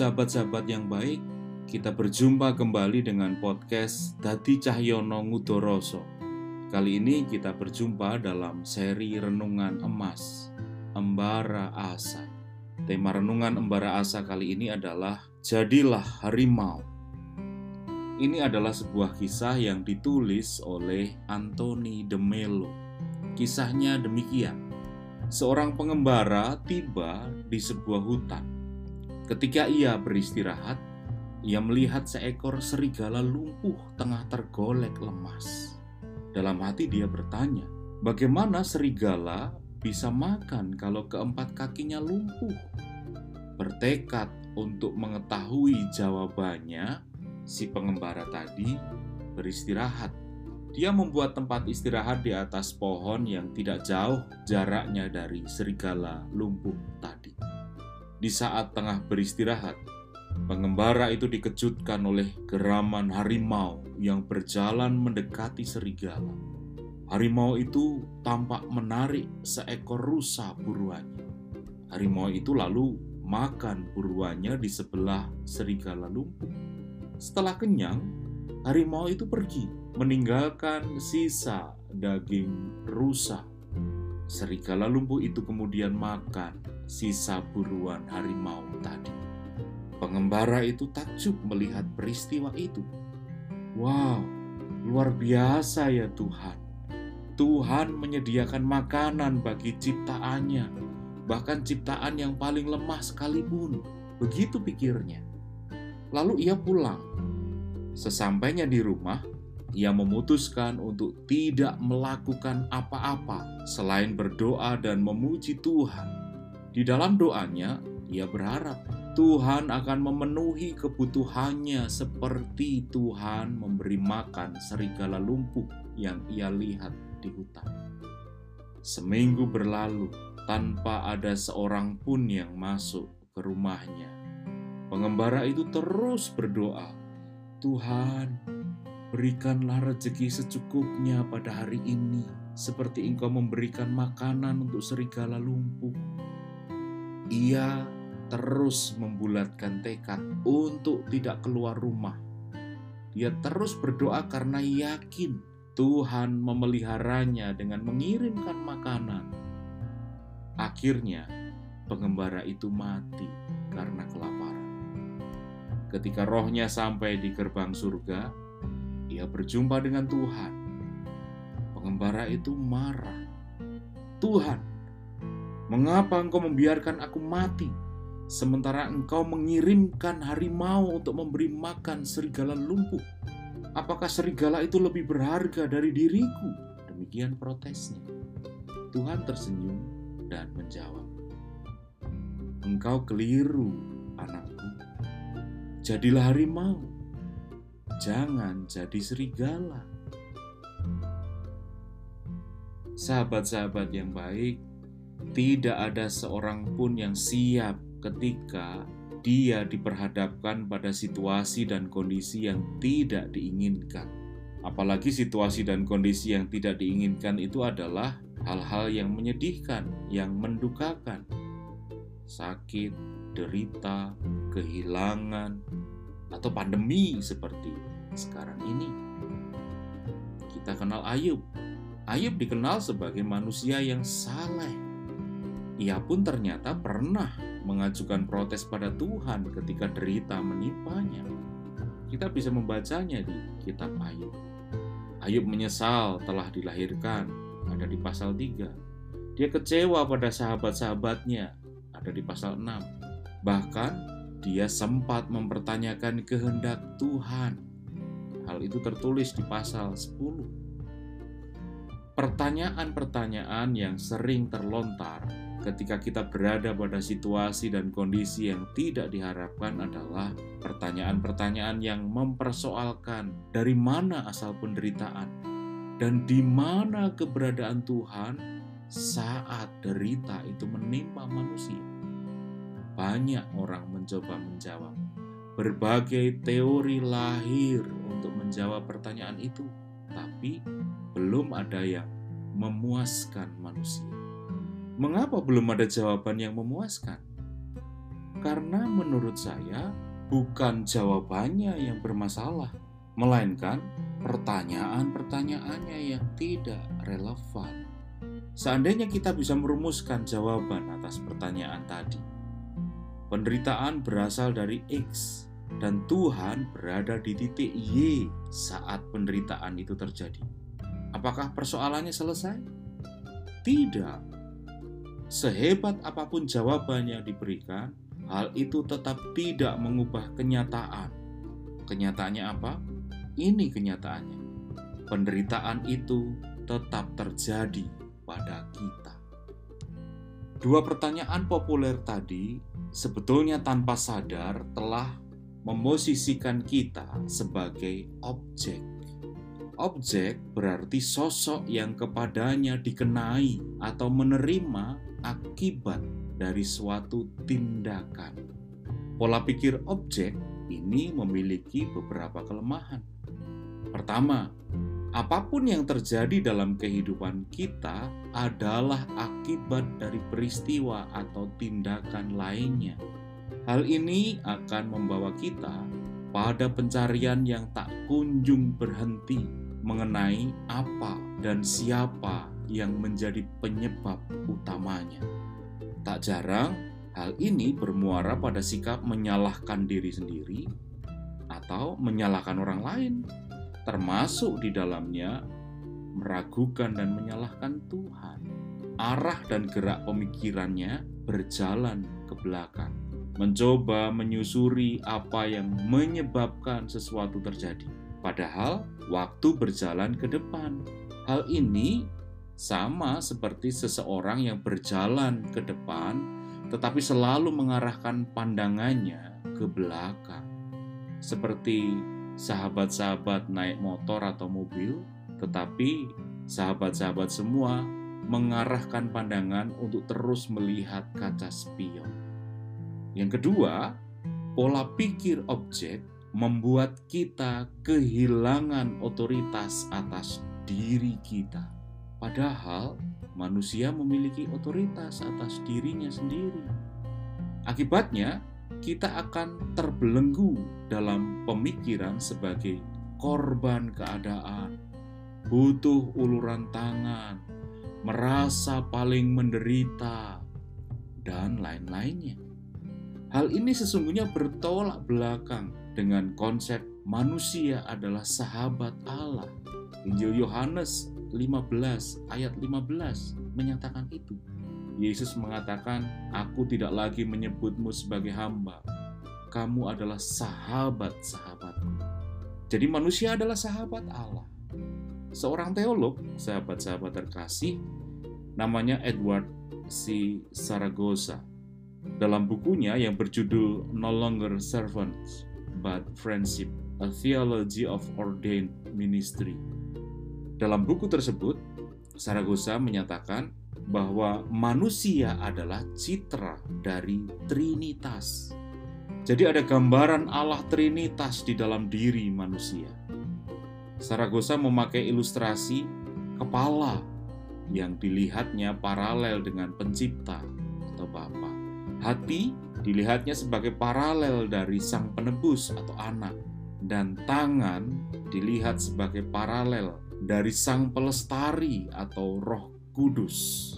Sahabat-sahabat yang baik, kita berjumpa kembali dengan podcast Dadi Cahyono Ngudoroso. Kali ini kita berjumpa dalam seri Renungan Emas, Embara Asa. Tema Renungan Embara Asa kali ini adalah Jadilah Harimau. Ini adalah sebuah kisah yang ditulis oleh Anthony de Melo. Kisahnya demikian. Seorang pengembara tiba di sebuah hutan. Ketika ia beristirahat, ia melihat seekor serigala lumpuh tengah tergolek lemas. Dalam hati dia bertanya, bagaimana serigala bisa makan kalau keempat kakinya lumpuh? Bertekad untuk mengetahui jawabannya, si pengembara tadi beristirahat. Dia membuat tempat istirahat di atas pohon yang tidak jauh jaraknya dari serigala lumpuh tadi. Di saat tengah beristirahat, pengembara itu dikejutkan oleh geraman harimau yang berjalan mendekati serigala. Harimau itu tampak menarik seekor rusa buruannya. Harimau itu lalu makan buruannya di sebelah serigala lumpuh. Setelah kenyang, harimau itu pergi, meninggalkan sisa daging rusa. Serigala lumpuh itu kemudian makan sisa buruan harimau tadi. Pengembara itu takjub melihat peristiwa itu. Wow, luar biasa ya Tuhan. Tuhan menyediakan makanan bagi ciptaannya, bahkan ciptaan yang paling lemah sekalipun. Begitu pikirnya. Lalu ia pulang. Sesampainya di rumah, ia memutuskan untuk tidak melakukan apa-apa selain berdoa dan memuji Tuhan. Di dalam doanya, ia berharap Tuhan akan memenuhi kebutuhannya seperti Tuhan memberi makan serigala lumpuh yang ia lihat di hutan. Seminggu berlalu tanpa ada seorang pun yang masuk ke rumahnya Pengembara itu terus berdoa, "Tuhan, berikanlah rezeki secukupnya pada hari ini, seperti Engkau memberikan makanan untuk serigala lumpuh." Ia terus membulatkan tekad untuk tidak keluar rumah. Dia terus berdoa karena yakin Tuhan memeliharanya dengan mengirimkan makanan. Akhirnya, pengembara itu mati karena kelaparan. Ketika rohnya sampai di gerbang surga, ia berjumpa dengan Tuhan. Pengembara itu marah. Tuhan, mengapa engkau membiarkan aku mati, sementara engkau mengirimkan harimau untuk memberi makan serigala lumpuh? Apakah serigala itu lebih berharga dari diriku? Demikian protesnya. Tuhan tersenyum dan menjawab, "Engkau keliru, anakku jadilah harimau, jangan jadi serigala. Sahabat-sahabat yang baik, tidak ada seorang pun yang siap ketika dia diperhadapkan pada situasi dan kondisi yang tidak diinginkan. Apalagi situasi dan kondisi yang tidak diinginkan itu adalah hal-hal yang menyedihkan, yang mendukakan, sakit, derita, kehilangan, atau pandemi seperti sekarang ini. Kita kenal Ayub. Ayub dikenal sebagai manusia yang saleh. Ia pun ternyata pernah mengajukan protes pada Tuhan ketika derita menimpanya. Kita bisa membacanya di kitab Ayub. Ayub menyesal telah dilahirkan, ada di pasal 3. Dia kecewa pada sahabat-sahabatnya, ada di pasal 6 Bahkan dia sempat mempertanyakan kehendak Tuhan. Hal itu tertulis di pasal 10. Pertanyaan-pertanyaan yang sering terlontar ketika kita berada pada situasi dan kondisi yang tidak diharapkan adalah pertanyaan-pertanyaan yang mempersoalkan dari mana asal penderitaan dan di mana keberadaan Tuhan saat derita itu menimpa manusia banyak orang mencoba menjawab. Berbagai teori lahir untuk menjawab pertanyaan itu, tapi belum ada yang memuaskan manusia. Mengapa belum ada jawaban yang memuaskan? Karena menurut saya bukan jawabannya yang bermasalah, melainkan pertanyaan-pertanyaannya yang tidak relevan. Seandainya kita bisa merumuskan jawaban atas pertanyaan tadi, penderitaan berasal dari X dan Tuhan berada di titik Y saat penderitaan itu terjadi. Apakah persoalannya selesai? Tidak. Sehebat apa pun jawaban yang diberikan, hal itu tetap tidak mengubah kenyataan. Kenyataannya apa? Ini kenyataannya. Penderitaan itu tetap terjadi pada kita. Dua pertanyaan populer tadi sebetulnya tanpa sadar telah memosisikan kita sebagai objek. Objek berarti sosok yang kepadanya dikenai atau menerima akibat dari suatu tindakan. Pola pikir objek ini memiliki beberapa kelemahan. Pertama, apa pun yang terjadi dalam kehidupan kita adalah akibat dari peristiwa atau tindakan lainnya Hal ini akan membawa kita pada pencarian yang tak kunjung berhenti mengenai apa dan siapa yang menjadi penyebab utamanya. Tak jarang, hal ini bermuara pada sikap menyalahkan diri sendiri atau menyalahkan orang lain, termasuk di dalamnya meragukan dan menyalahkan Tuhan. Arah dan gerak pemikirannya berjalan ke belakang mencoba menyusuri apa yang menyebabkan sesuatu terjadi. Padahal waktu berjalan ke depan. Hal ini sama seperti seseorang yang berjalan ke depan tetapi selalu mengarahkan pandangannya ke belakang. Seperti sahabat-sahabat naik motor atau mobil, tetapi sahabat-sahabat semua mengarahkan pandangan untuk terus melihat kaca spion. Yang kedua, pola pikir objek membuat kita kehilangan otoritas atas diri kita. Padahal manusia memiliki otoritas atas dirinya sendiri. Akibatnya, kita akan terbelenggu dalam pemikiran sebagai korban keadaan, butuh uluran tangan, merasa paling menderita, dan lain-lainnya. Hal ini sesungguhnya bertolak belakang dengan konsep manusia adalah sahabat Allah. Injil Yohanes 15 ayat 15 menyatakan itu. Yesus mengatakan, "Aku tidak lagi menyebutmu sebagai hamba. Kamu adalah sahabat-sahabatku." Jadi manusia adalah sahabat Allah. Seorang teolog, sahabat-sahabat terkasih, namanya Edward C. Saragosa dalam bukunya yang berjudul No Longer Servants But Friendship, A Theology of Ordained Ministry. Dalam buku tersebut, Saragosa menyatakan bahwa manusia adalah citra dari Trinitas. Jadi ada gambaran Allah Trinitas di dalam diri manusia. Saragosa memakai ilustrasi kepala yang dilihatnya paralel dengan pencipta atau Bapa. Hati dilihatnya sebagai paralel dari sang penebus atau anak, dan tangan dilihat sebagai paralel dari sang pelestari atau roh kudus.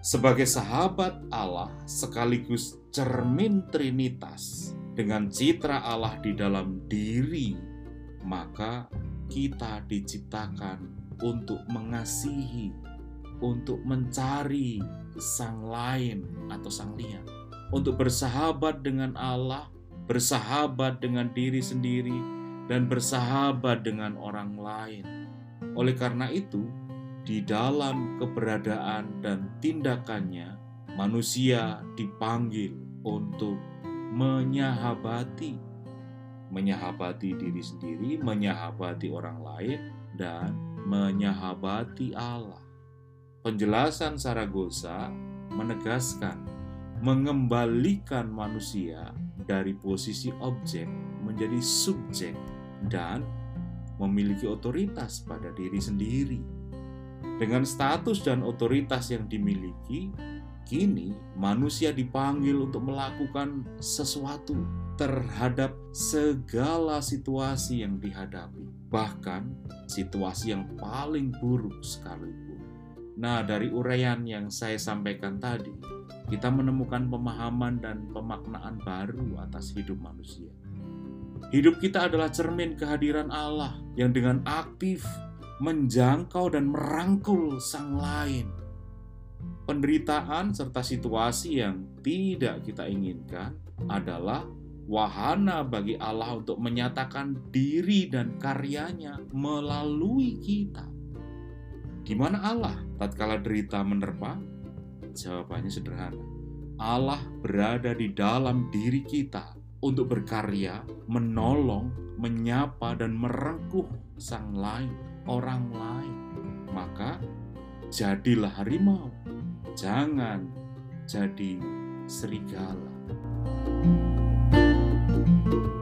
Sebagai sahabat Allah sekaligus cermin Trinitas dengan citra Allah di dalam diri, maka kita diciptakan untuk mengasihi, untuk mencari sang lain atau sang liang untuk bersahabat dengan Allah, bersahabat dengan diri sendiri, dan bersahabat dengan orang lain. Oleh karena itu, di dalam keberadaan dan tindakannya, manusia dipanggil untuk menyahabati, menyahabati diri sendiri, menyahabati orang lain, dan menyahabati Allah. Penjelasan Saragosa menegaskan mengembalikan manusia dari posisi objek menjadi subjek dan memiliki otoritas pada diri sendiri. Dengan status dan otoritas yang dimiliki, Kini manusia dipanggil untuk melakukan sesuatu terhadap segala situasi yang dihadapi, bahkan situasi yang paling buruk sekalipun. Nah, dari uraian yang saya sampaikan tadi, kita menemukan pemahaman dan pemaknaan baru atas hidup manusia. Hidup kita adalah cermin kehadiran Allah yang dengan aktif menjangkau dan merangkul sang lain penderitaan serta situasi yang tidak kita inginkan adalah wahana bagi Allah untuk menyatakan diri dan karyanya melalui kita. Di mana Allah tatkala derita menerpa? Jawabannya sederhana. Allah berada di dalam diri kita untuk berkarya, menolong, menyapa dan merengkuh sang lain, orang lain. Maka jadilah harimau. Jangan jadi serigala. thank you